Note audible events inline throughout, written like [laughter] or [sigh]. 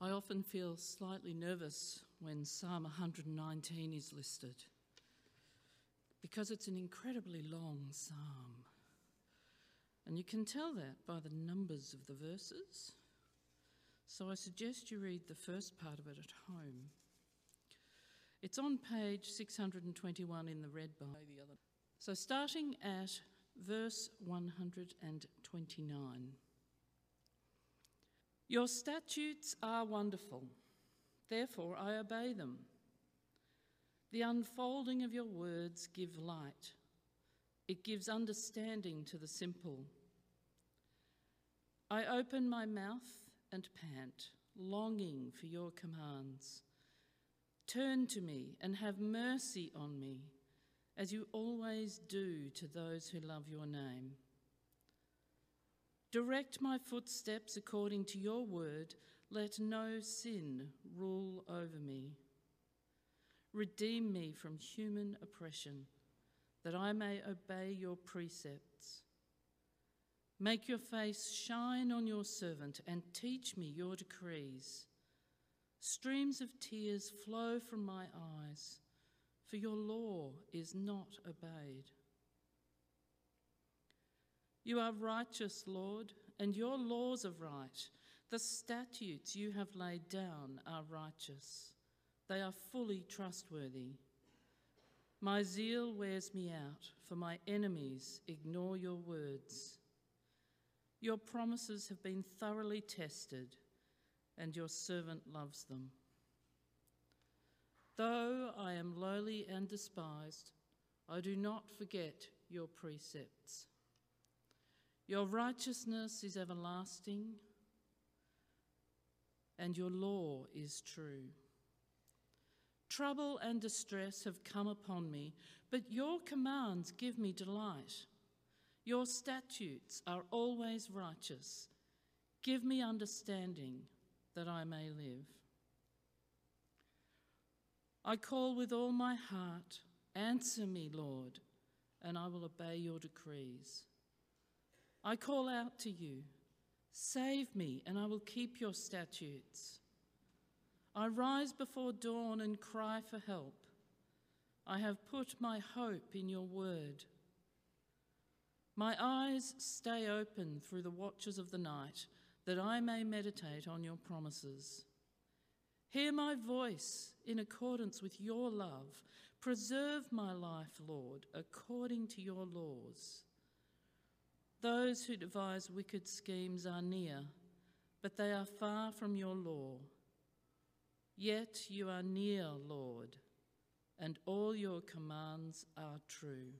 I often feel slightly nervous when Psalm 119 is listed because it's an incredibly long psalm. And you can tell that by the numbers of the verses. So I suggest you read the first part of it at home. It's on page 621 in the Red Bible. So starting at verse 129. Your statutes are wonderful, therefore I obey them. The unfolding of your words give light. It gives understanding to the simple. I open my mouth and pant, longing for your commands. Turn to me and have mercy on me, as you always do to those who love your name. Direct my footsteps according to your word. Let no sin rule over me. Redeem me from human oppression, that I may obey your precepts. Make your face shine on your servant and teach me your decrees. Streams of tears flow from my eyes, for your law is not obeyed. You are righteous, Lord, and your laws are right. The statutes you have laid down are righteous. They are fully trustworthy. My zeal wears me out, for my enemies ignore your words. Your promises have been thoroughly tested, and your servant loves them. Though I am lowly and despised, I do not forget your precepts. Your righteousness is everlasting, and your law is true. Trouble and distress have come upon me, but your commands give me delight. Your statutes are always righteous. Give me understanding that I may live. I call with all my heart, Answer me, Lord, and I will obey your decrees. I call out to you, save me, and I will keep your statutes. I rise before dawn and cry for help. I have put my hope in your word. My eyes stay open through the watches of the night, that I may meditate on your promises. Hear my voice in accordance with your love. Preserve my life, Lord, according to your laws. Those who devise wicked schemes are near, but they are far from your law. Yet you are near, Lord, and all your commands are true.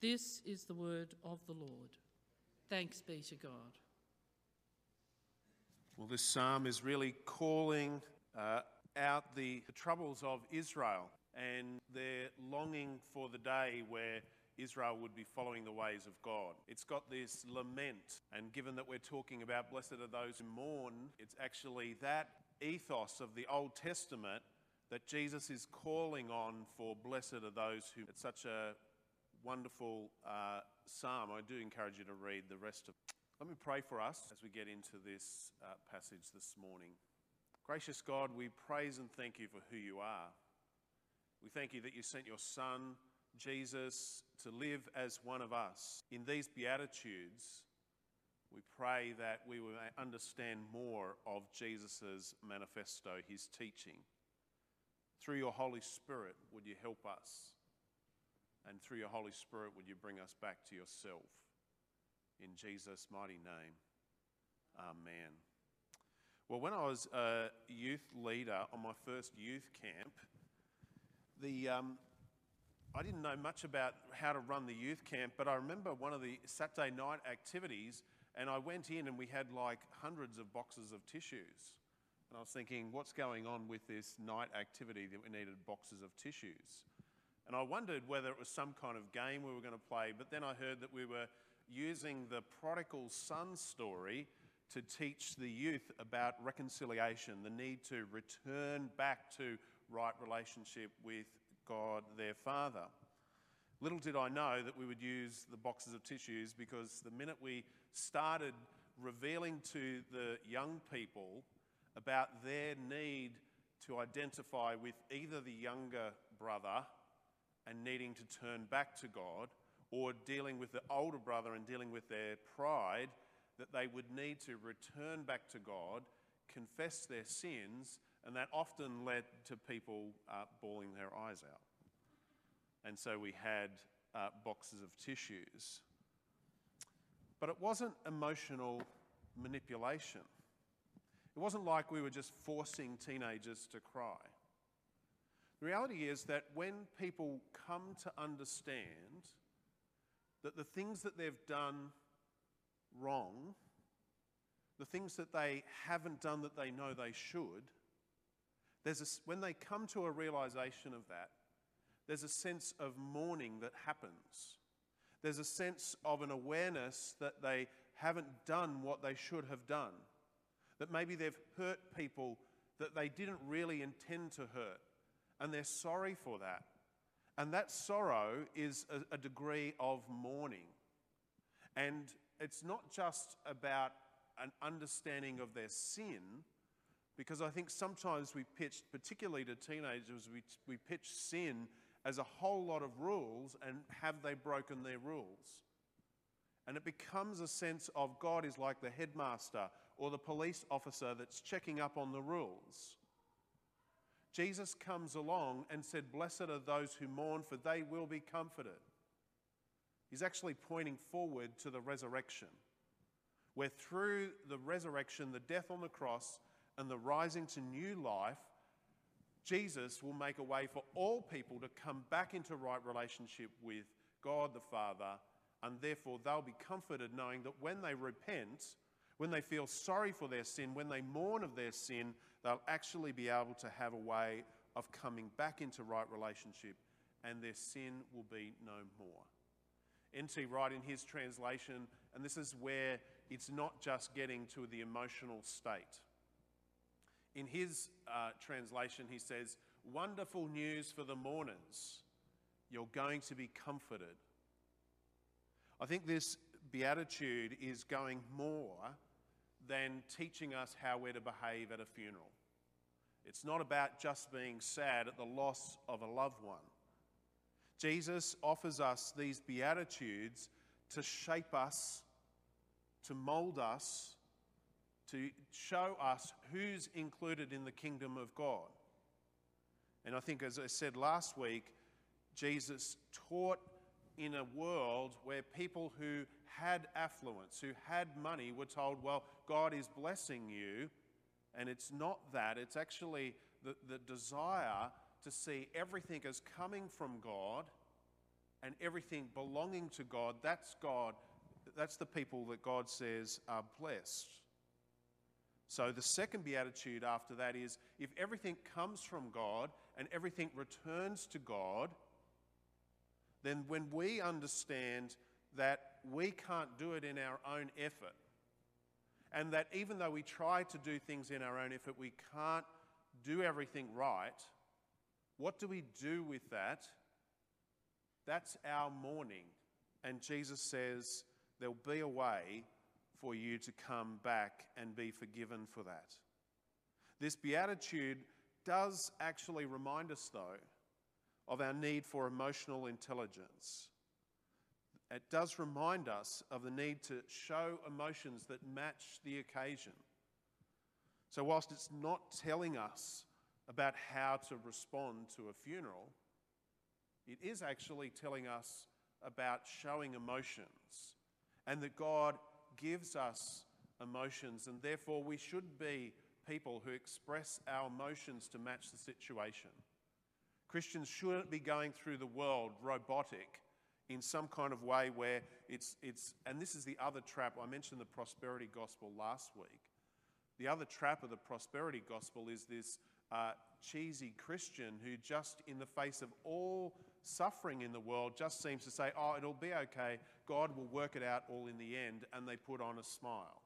This is the word of the Lord. Thanks be to God. Well, this psalm is really calling uh, out the, the troubles of Israel and their longing for the day where Israel would be following the ways of God. It's got this lament, and given that we're talking about blessed are those who mourn, it's actually that ethos of the Old Testament that Jesus is calling on for blessed are those who. It's such a wonderful uh, psalm. I do encourage you to read the rest of it. Let me pray for us as we get into this uh, passage this morning. Gracious God, we praise and thank you for who you are. We thank you that you sent your Son Jesus to live as one of us. In these Beatitudes, we pray that we will understand more of Jesus' manifesto, his teaching. Through your Holy Spirit, would you help us? And through your Holy Spirit, would you bring us back to yourself? In Jesus' mighty name, Amen. Well, when I was a youth leader on my first youth camp, the, um, I didn't know much about how to run the youth camp, but I remember one of the Saturday night activities, and I went in and we had like hundreds of boxes of tissues. And I was thinking, what's going on with this night activity that we needed boxes of tissues? And I wondered whether it was some kind of game we were going to play, but then I heard that we were using the prodigal son story to teach the youth about reconciliation, the need to return back to right relationship with God their Father. Little did I know that we would use the boxes of tissues because the minute we started revealing to the young people about their need to identify with either the younger brother and needing to turn back to God, or dealing with the older brother and dealing with their pride, that they would need to return back to God, confess their sins, and that often led to people uh, bawling their eyes out. And so we had uh, boxes of tissues. But it wasn't emotional manipulation. It wasn't like we were just forcing teenagers to cry. The reality is that when people come to understand that the things that they've done wrong, the things that they haven't done that they know they should, there's a, when they come to a realization of that, there's a sense of mourning that happens. There's a sense of an awareness that they haven't done what they should have done. That maybe they've hurt people that they didn't really intend to hurt. And they're sorry for that. And that sorrow is a, a degree of mourning. And it's not just about an understanding of their sin, because I think sometimes we pitch, particularly to teenagers, we, we pitch sin as a whole lot of rules and have they broken their rules? And it becomes a sense of God is like the headmaster or the police officer that's checking up on the rules. Jesus comes along and said, Blessed are those who mourn, for they will be comforted. He's actually pointing forward to the resurrection, where through the resurrection, the death on the cross, and the rising to new life, Jesus will make a way for all people to come back into right relationship with God the Father, and therefore they'll be comforted knowing that when they repent, when they feel sorry for their sin, when they mourn of their sin, they'll actually be able to have a way of coming back into right relationship, and their sin will be no more. N.T. Wright, in his translation, and this is where it's not just getting to the emotional state. In his uh, translation, he says, Wonderful news for the mourners. You're going to be comforted. I think this beatitude is going more than teaching us how we're to behave at a funeral. It's not about just being sad at the loss of a loved one. Jesus offers us these beatitudes to shape us, to mold us, to show us who's included in the kingdom of God. And I think, as I said last week, Jesus taught in a world where people who had affluence, who had money, were told, Well, God is blessing you. And it's not that, it's actually the, the desire to see everything as coming from God and everything belonging to God. That's God, that's the people that God says are blessed. So the second beatitude after that is if everything comes from God and everything returns to God, then when we understand that we can't do it in our own effort, and that even though we try to do things in our own effort, we can't do everything right, what do we do with that? That's our mourning. And Jesus says there'll be a way for you to come back and be forgiven for that. This beatitude does actually remind us, though, of our need for emotional intelligence. It does remind us of the need to show emotions that match the occasion. So, whilst it's not telling us about how to respond to a funeral, it is actually telling us about showing emotions and that God gives us emotions, and therefore we should be people who express our emotions to match the situation. Christians shouldn't be going through the world robotic in some kind of way where it's, it's, and this is the other trap. I mentioned the prosperity gospel last week. The other trap of the prosperity gospel is this uh, cheesy Christian who, just in the face of all suffering in the world, just seems to say, Oh, it'll be okay. God will work it out all in the end. And they put on a smile.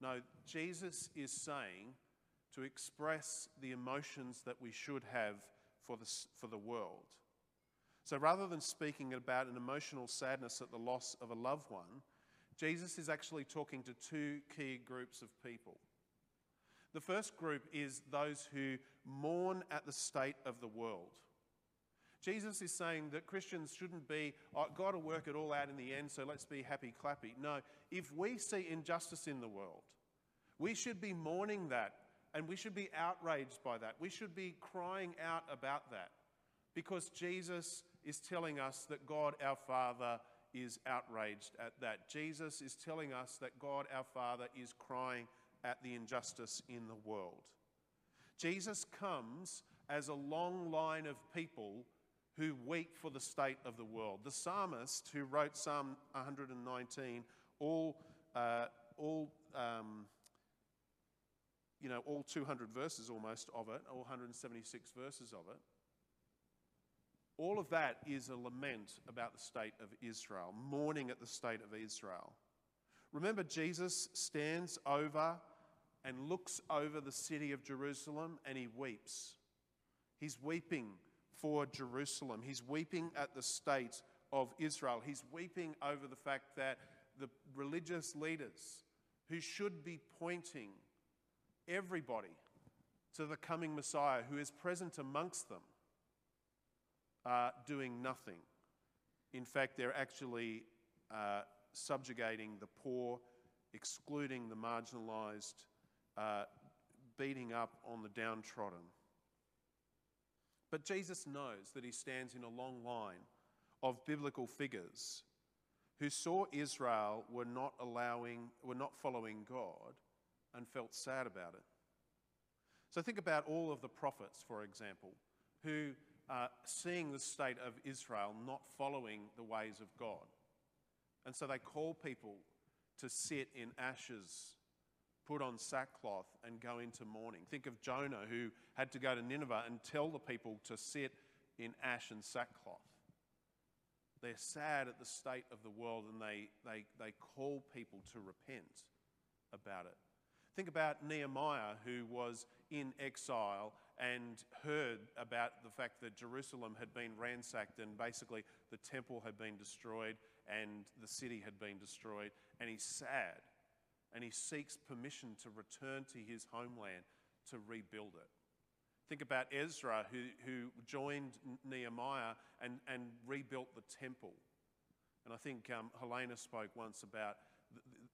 No, Jesus is saying to express the emotions that we should have for the, for the world. So rather than speaking about an emotional sadness at the loss of a loved one, Jesus is actually talking to two key groups of people. The first group is those who mourn at the state of the world. Jesus is saying that Christians shouldn't be, oh, God will work it all out in the end, so let's be happy clappy. No, if we see injustice in the world, we should be mourning that and we should be outraged by that. We should be crying out about that because Jesus is telling us that God our Father is outraged at that. Jesus is telling us that God our Father is crying at the injustice in the world. Jesus comes as a long line of people who weep for the state of the world. The psalmist who wrote Psalm 119, all, uh, all um, you know, all 200 verses almost of it, all 176 verses of it, all of that is a lament about the state of Israel, mourning at the state of Israel. Remember, Jesus stands over and looks over the city of Jerusalem and he weeps. He's weeping for Jerusalem. He's weeping at the state of Israel. He's weeping over the fact that the religious leaders who should be pointing everybody to the coming Messiah who is present amongst them are doing nothing. In fact, they're actually uh, subjugating the poor, excluding the marginalized, uh, beating up on the downtrodden. But Jesus knows that he stands in a long line of biblical figures who saw Israel were not allowing, were not following God and felt sad about it. So think about all of the prophets, for example, who are seeing the state of Israel not following the ways of God. And so they call people to sit in ashes put on sackcloth and go into mourning. Think of Jonah, who had to go to Nineveh and tell the people to sit in ash and sackcloth. They're sad at the state of the world and they, they, they call people to repent about it. Think about Nehemiah, who was in exile and heard about the fact that Jerusalem had been ransacked and basically the temple had been destroyed and the city had been destroyed. And he's sad and he seeks permission to return to his homeland to rebuild it. Think about Ezra, who, who joined Nehemiah and, and rebuilt the temple. And I think um, Helena spoke once about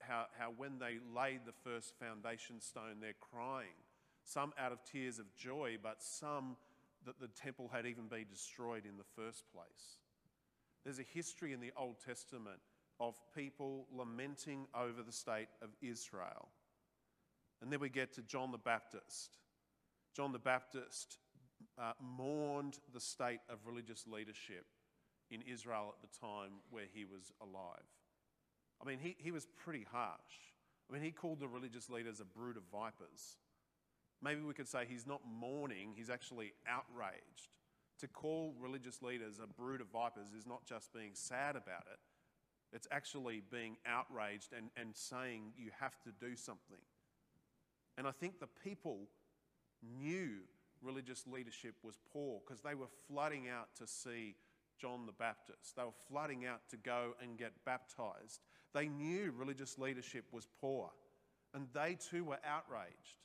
how, how when they laid the first foundation stone, they're crying. Some out of tears of joy, but some that the temple had even been destroyed in the first place. There's a history in the Old Testament of people lamenting over the state of Israel. And then we get to John the Baptist. John the Baptist uh, mourned the state of religious leadership in Israel at the time where he was alive. I mean, he, he was pretty harsh. I mean, he called the religious leaders a brood of vipers. Maybe we could say he's not mourning, he's actually outraged. To call religious leaders a brood of vipers is not just being sad about it, it's actually being outraged and, and saying you have to do something. And I think the people knew religious leadership was poor because they were flooding out to see John the Baptist. They were flooding out to go and get baptized. They knew religious leadership was poor and they too were outraged.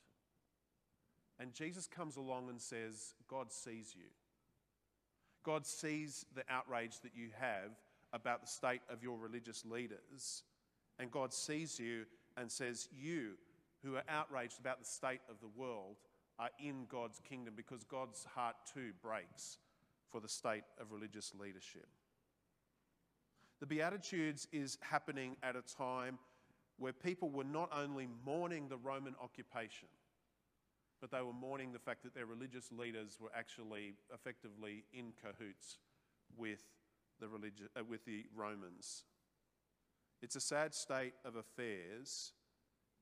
And Jesus comes along and says, God sees you. God sees the outrage that you have about the state of your religious leaders. And God sees you and says, You who are outraged about the state of the world are in God's kingdom because God's heart too breaks for the state of religious leadership. The Beatitudes is happening at a time where people were not only mourning the Roman occupation, but they were mourning the fact that their religious leaders were actually effectively in cahoots with the, religi- uh, with the Romans. It's a sad state of affairs,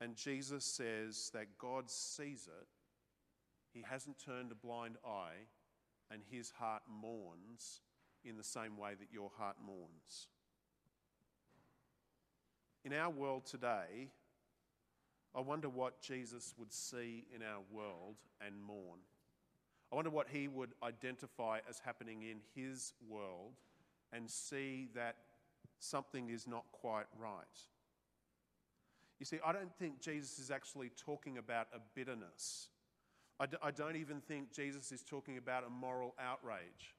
and Jesus says that God sees it. He hasn't turned a blind eye, and his heart mourns in the same way that your heart mourns. In our world today, I wonder what Jesus would see in our world and mourn. I wonder what he would identify as happening in his world and see that something is not quite right. You see, I don't think Jesus is actually talking about a bitterness. I d- I don't even think Jesus is talking about a moral outrage.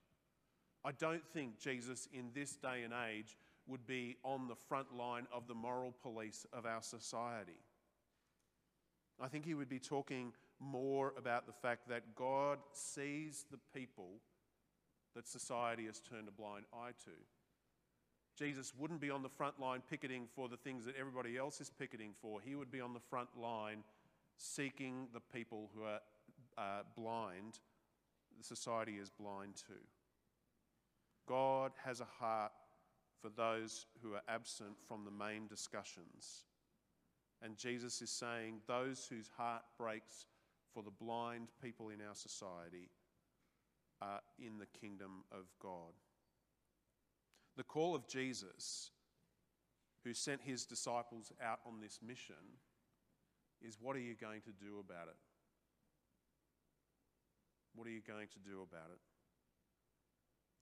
I don't think Jesus in this day and age would be on the front line of the moral police of our society. I think he would be talking more about the fact that God sees the people that society has turned a blind eye to. Jesus wouldn't be on the front line picketing for the things that everybody else is picketing for. He would be on the front line seeking the people who are uh, blind, the society is blind to. God has a heart for those who are absent from the main discussions. And Jesus is saying, those whose heart breaks for the blind people in our society are in the kingdom of God. The call of Jesus, who sent his disciples out on this mission, is what are you going to do about it? What are you going to do about it?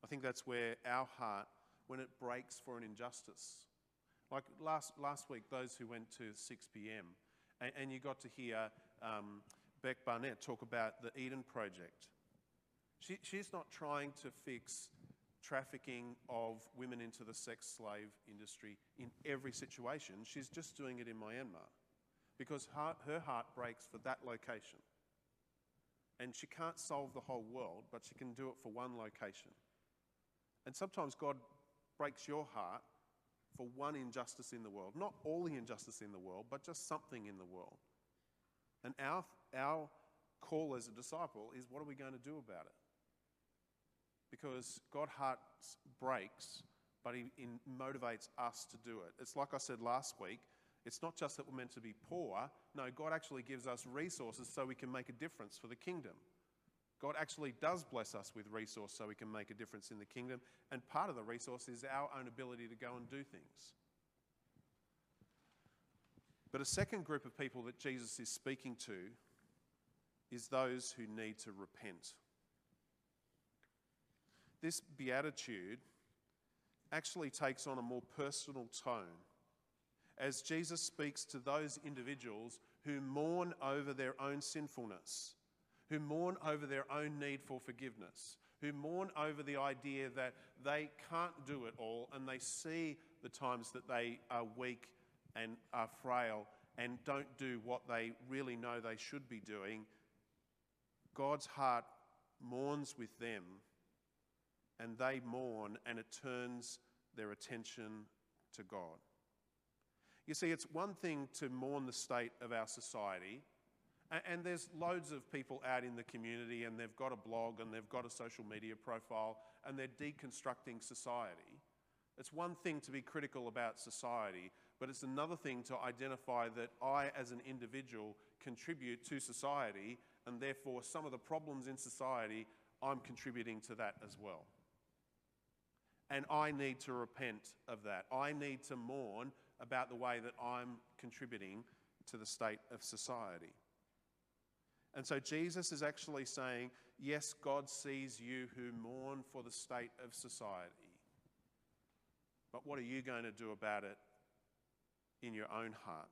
I think that's where our heart, when it breaks for an injustice, like last, last week, those who went to 6 p.m., and, and you got to hear um, Beck Barnett talk about the Eden Project. She, she's not trying to fix trafficking of women into the sex slave industry in every situation. She's just doing it in Myanmar because her, her heart breaks for that location. And she can't solve the whole world, but she can do it for one location. And sometimes God breaks your heart for one injustice in the world. Not all the injustice in the world, but just something in the world. And our, our call as a disciple is what are we going to do about it? Because God hearts breaks, but He, motivates us to do it. It's like I said last week it's not just that we're meant to be poor. No, God actually gives us resources so we can make a difference for the kingdom. God actually does bless us with resource so we can make a difference in the kingdom. And part of the resource is our own ability to go and do things. But a second group of people that Jesus is speaking to is those who need to repent. This beatitude actually takes on a more personal tone as Jesus speaks to those individuals who mourn over their own sinfulness who mourn over their own need for forgiveness, who mourn over the idea that they can't do it all and they see the times that they are weak and are frail and don't do what they really know they should be doing, God's heart mourns with them and they mourn and it turns their attention to God. You see, it's one thing to mourn the state of our society and there's loads of people out in the community, and they've got a blog and they've got a social media profile, and they're deconstructing society. It's one thing to be critical about society, but it's another thing to identify that I, as an individual, contribute to society, and therefore some of the problems in society, I'm contributing to that as well. And I need to repent of that. I need to mourn about the way that I'm contributing to the state of society. And so Jesus is actually saying, Yes, God sees you who mourn for the state of society. But what are you going to do about it in your own heart?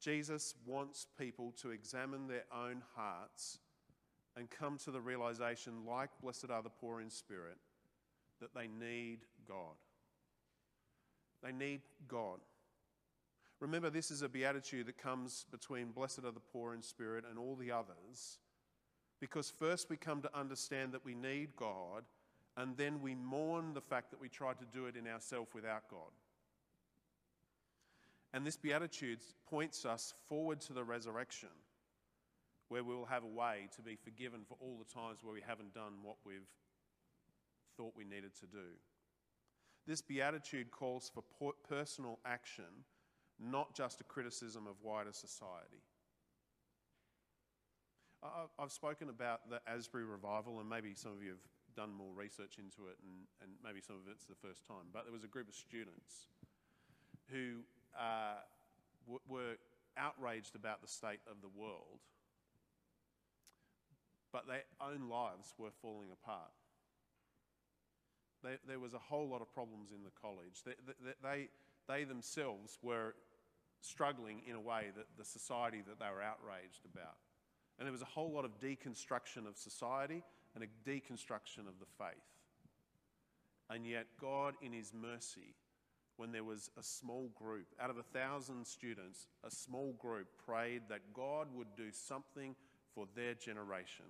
Jesus wants people to examine their own hearts and come to the realization, like blessed are the poor in spirit, that they need God. They need God. Remember, this is a beatitude that comes between blessed are the poor in spirit and all the others, because first we come to understand that we need God, and then we mourn the fact that we tried to do it in ourselves without God. And this beatitude points us forward to the resurrection, where we will have a way to be forgiven for all the times where we haven't done what we've thought we needed to do. This beatitude calls for personal action not just a criticism of wider society. I've spoken about the Asbury revival, and maybe some of you have done more research into it, and, and maybe some of it's the first time. But there was a group of students who uh, were outraged about the state of the world, but their own lives were falling apart. They, there was a whole lot of problems in the college. They, they, they, they themselves were struggling in a way that the society that they were outraged about. And there was a whole lot of deconstruction of society and a deconstruction of the faith. And yet, God, in His mercy, when there was a small group, out of a thousand students, a small group prayed that God would do something for their generation.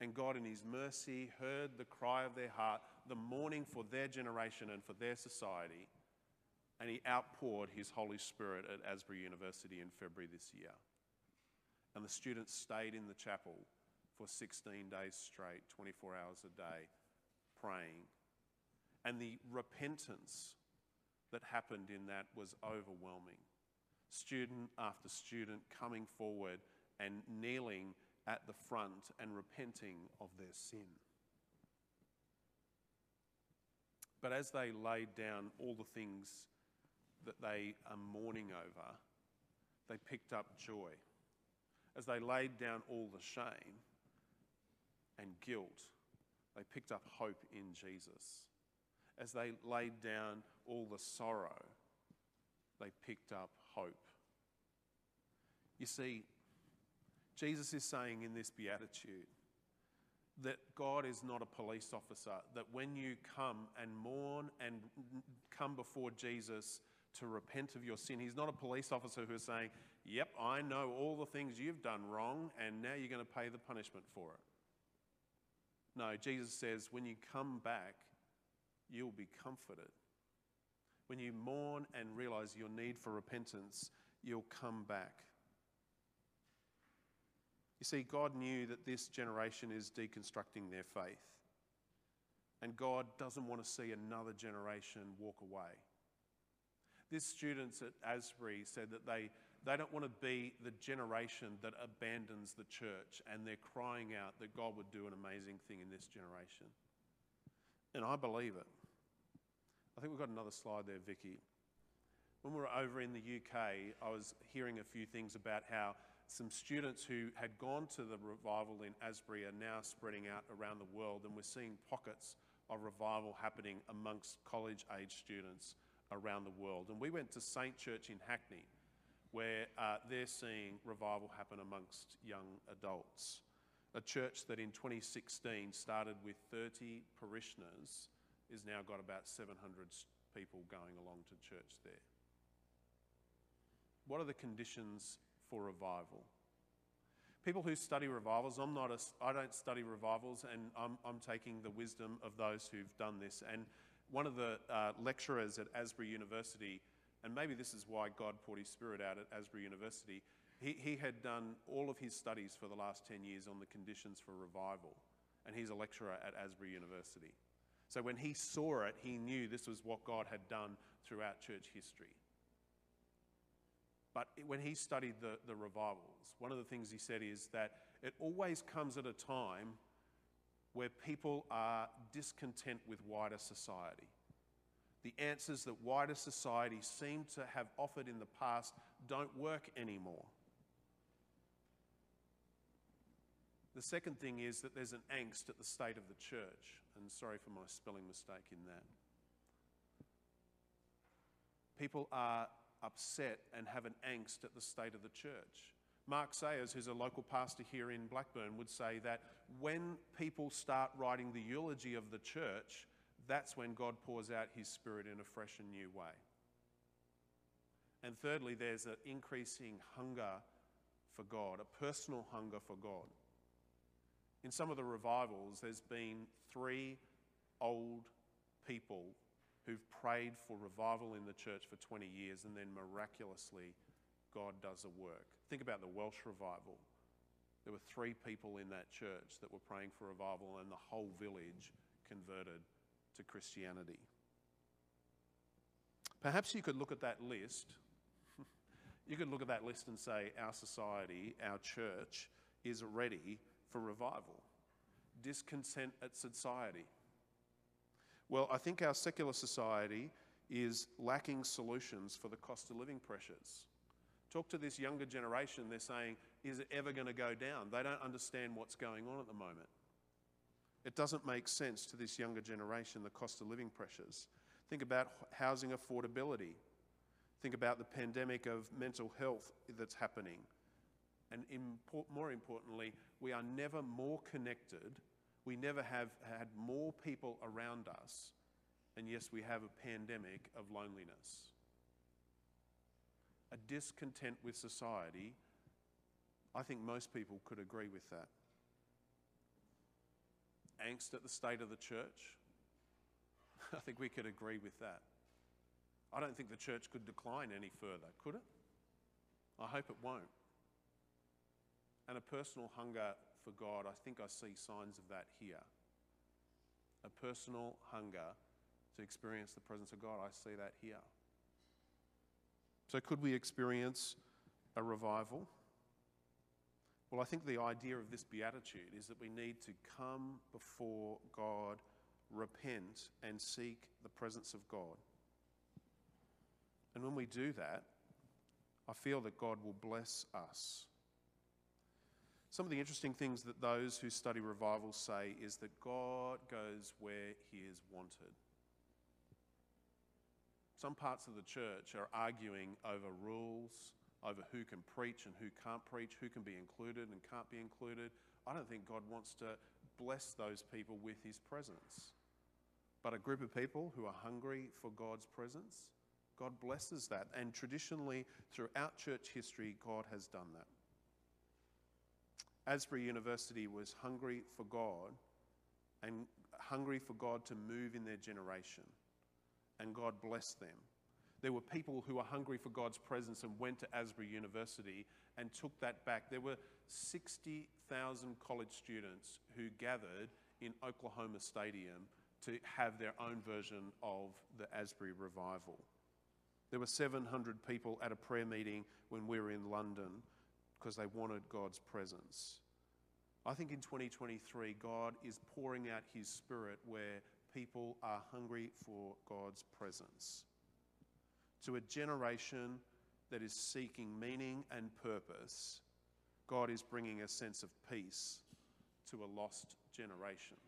And God, in His mercy, heard the cry of their heart, the mourning for their generation and for their society, and He outpoured His Holy Spirit at Asbury University in February this year. And the students stayed in the chapel for 16 days straight, 24 hours a day, praying. And the repentance that happened in that was overwhelming. Student after student coming forward and kneeling at the front and repenting of their sin. But as they laid down all the things that they are mourning over, they picked up joy. As they laid down all the shame and guilt, they picked up hope in Jesus. As they laid down all the sorrow, they picked up hope. You see, Jesus is saying in this beatitude that God is not a police officer, that when you come and mourn and come before Jesus to repent of your sin, He's not a police officer who is saying, Yep, I know all the things you've done wrong, and now you're going to pay the punishment for it. No, Jesus says, when you come back, you'll be comforted. When you mourn and realize your need for repentance, you'll come back. You see, God knew that this generation is deconstructing their faith. And God doesn't want to see another generation walk away. These students at Asbury said that they, they don't want to be the generation that abandons the church, and they're crying out that God would do an amazing thing in this generation. And I believe it. I think we've got another slide there, Vicky. When we were over in the UK, I was hearing a few things about how some students who had gone to the revival in Asbury are now spreading out around the world, and we're seeing pockets of revival happening amongst college age students around the world. And we went to St. Church in Hackney, where uh, they're seeing revival happen amongst young adults. A church that in 2016 started with 30 parishioners is now got about 700 people going along to church there. What are the conditions for revival. People who study revivals, I'm not a, I don't study revivals, and I'm, I'm taking the wisdom of those who've done this. And one of the uh, lecturers at Asbury University, and maybe this is why God poured his spirit out at Asbury University, he, he had done all of his studies for the last 10 years on the conditions for revival, and he's a lecturer at Asbury University. So when he saw it, he knew this was what God had done throughout church history. But when he studied the, the revivals, one of the things he said is that it always comes at a time where people are discontent with wider society. The answers that wider society seem to have offered in the past don't work anymore. The second thing is that there's an angst at the state of the church, and sorry for my spelling mistake in that. People are upset and have an angst at the state of the church. Mark Sayers, who's a local pastor here in Blackburn, would say that when people start writing the eulogy of the church, that's when God pours out his spirit in a fresh and new way. And thirdly, there's an increasing hunger for God, a personal hunger for God. In some of the revivals, there's been three old people who've prayed for revival in the church for 20 years and then miraculously God does a work. Think about the Welsh revival. There were three people in that church that were praying for revival, and the whole village converted to Christianity. Perhaps you could look at that list. [laughs] you could look at that list and say, Our society, our church is ready for revival. Discontent at society. Well, I think our secular society is lacking solutions for the cost of living pressures. Talk to this younger generation, they're saying, is it ever going to go down? They don't understand what's going on at the moment. It doesn't make sense to this younger generation, the cost of living pressures. Think about housing affordability. Think about the pandemic of mental health that's happening. And import, more importantly, we are never more connected. We never have had more people around us. And yes, we have a pandemic of loneliness. A discontent with society. I think most people could agree with that. Angst at the state of the church. [laughs] I think we could agree with that. I don't think the church could decline any further, could it? I hope it won't. And a personal hunger for God, I think I see signs of that here. A personal hunger to experience the presence of God, I see that here. So, could we experience a revival? Well, I think the idea of this beatitude is that we need to come before God, repent, and seek the presence of God. And when we do that, I feel that God will bless us. Some of the interesting things that those who study revival say is that God goes where he is wanted. Some parts of the church are arguing over rules, over who can preach and who can't preach, who can be included and can't be included. I don't think God wants to bless those people with his presence. But a group of people who are hungry for God's presence, God blesses that. And traditionally, throughout church history, God has done that. Asbury University was hungry for God and hungry for God to move in their generation. And God blessed them. There were people who were hungry for God's presence and went to Asbury University and took that back. There were 60,000 college students who gathered in Oklahoma Stadium to have their own version of the Asbury revival. There were 700 people at a prayer meeting when we were in London because they wanted God's presence. I think in 2023, God is pouring out His Spirit where people are hungry for God's presence. To a generation that is seeking meaning and purpose, God is bringing a sense of peace to a lost generation.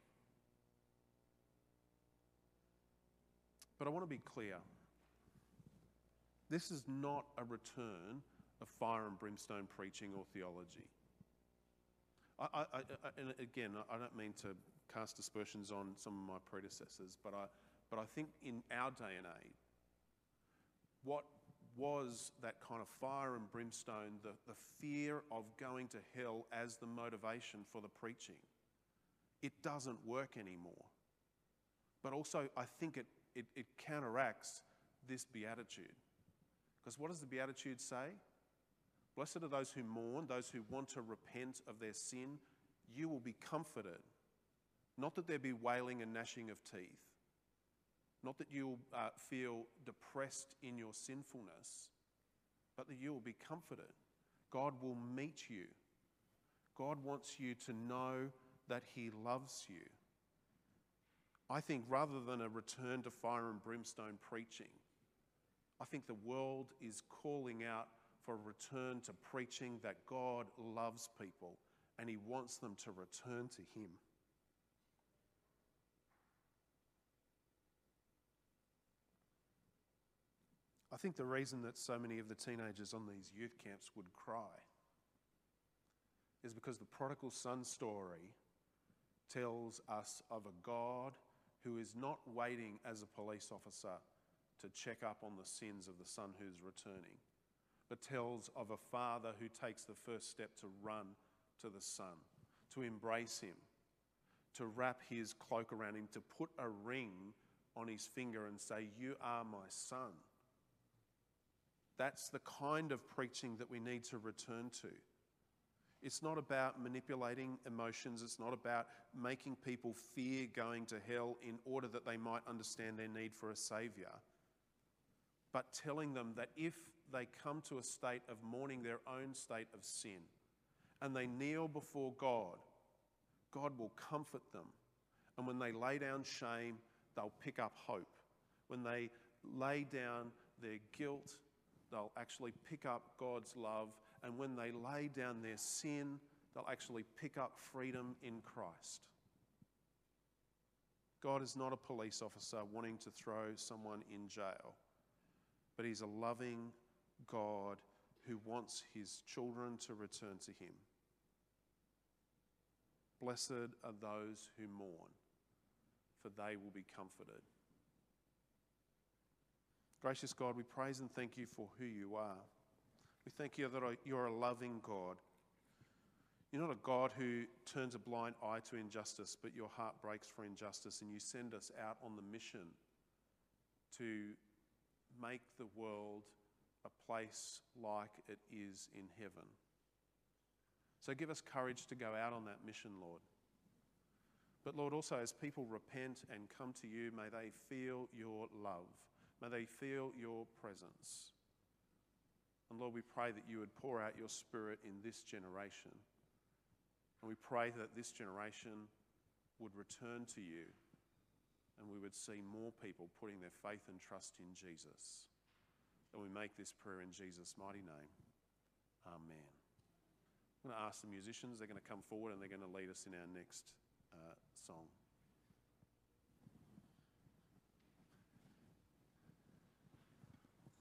But I want to be clear this is not a return of fire and brimstone preaching or theology. I, I, I, and again, I don't mean to cast aspersions on some of my predecessors, but I, but I think in our day and age, what was that kind of fire and brimstone, the, the fear of going to hell as the motivation for the preaching, it doesn't work anymore. But also, I think it, it, it counteracts this beatitude. Because what does the beatitude say? Blessed are those who mourn, those who want to repent of their sin. You will be comforted. Not that there be wailing and gnashing of teeth. Not that you'll uh, feel depressed in your sinfulness, but that you will be comforted. God will meet you. God wants you to know that He loves you. I think rather than a return to fire and brimstone preaching, I think the world is calling out for a return to preaching that God loves people and He wants them to return to Him. I think the reason that so many of the teenagers on these youth camps would cry is because the prodigal son story tells us of a God who is not waiting as a police officer to check up on the sins of the son who's returning but tells of a father who takes the first step to run to the son, to embrace him, to wrap his cloak around him, to put a ring on his finger and say, You are my son. That's the kind of preaching that we need to return to. It's not about manipulating emotions. It's not about making people fear going to hell in order that they might understand their need for a savior. But telling them that if they come to a state of mourning their own state of sin and they kneel before God, God will comfort them. And when they lay down shame, they'll pick up hope. When they lay down their guilt, they'll actually pick up God's love. And when they lay down their sin, they'll actually pick up freedom in Christ. God is not a police officer wanting to throw someone in jail. but He's a loving God who wants His children to return to Him. Blessed are those who mourn, for they will be comforted. Gracious God, we praise and thank you for who you are. We thank you that you're a loving God. You're not a God who turns a blind eye to injustice, but your heart breaks for injustice, and you send us out on the mission to make the world a place like it is in heaven. So give us courage to go out on that mission, Lord. But Lord, also as people repent and come to you, may they feel your love. May they feel your presence. And Lord, we pray that you would pour out your spirit in this generation. And we pray that this generation would return to you and we would see more people putting their faith and trust in Jesus. And we make this prayer in Jesus' mighty name. Amen. I'm going to ask the musicians, they're going to come forward and they're going to lead us in our next uh, song.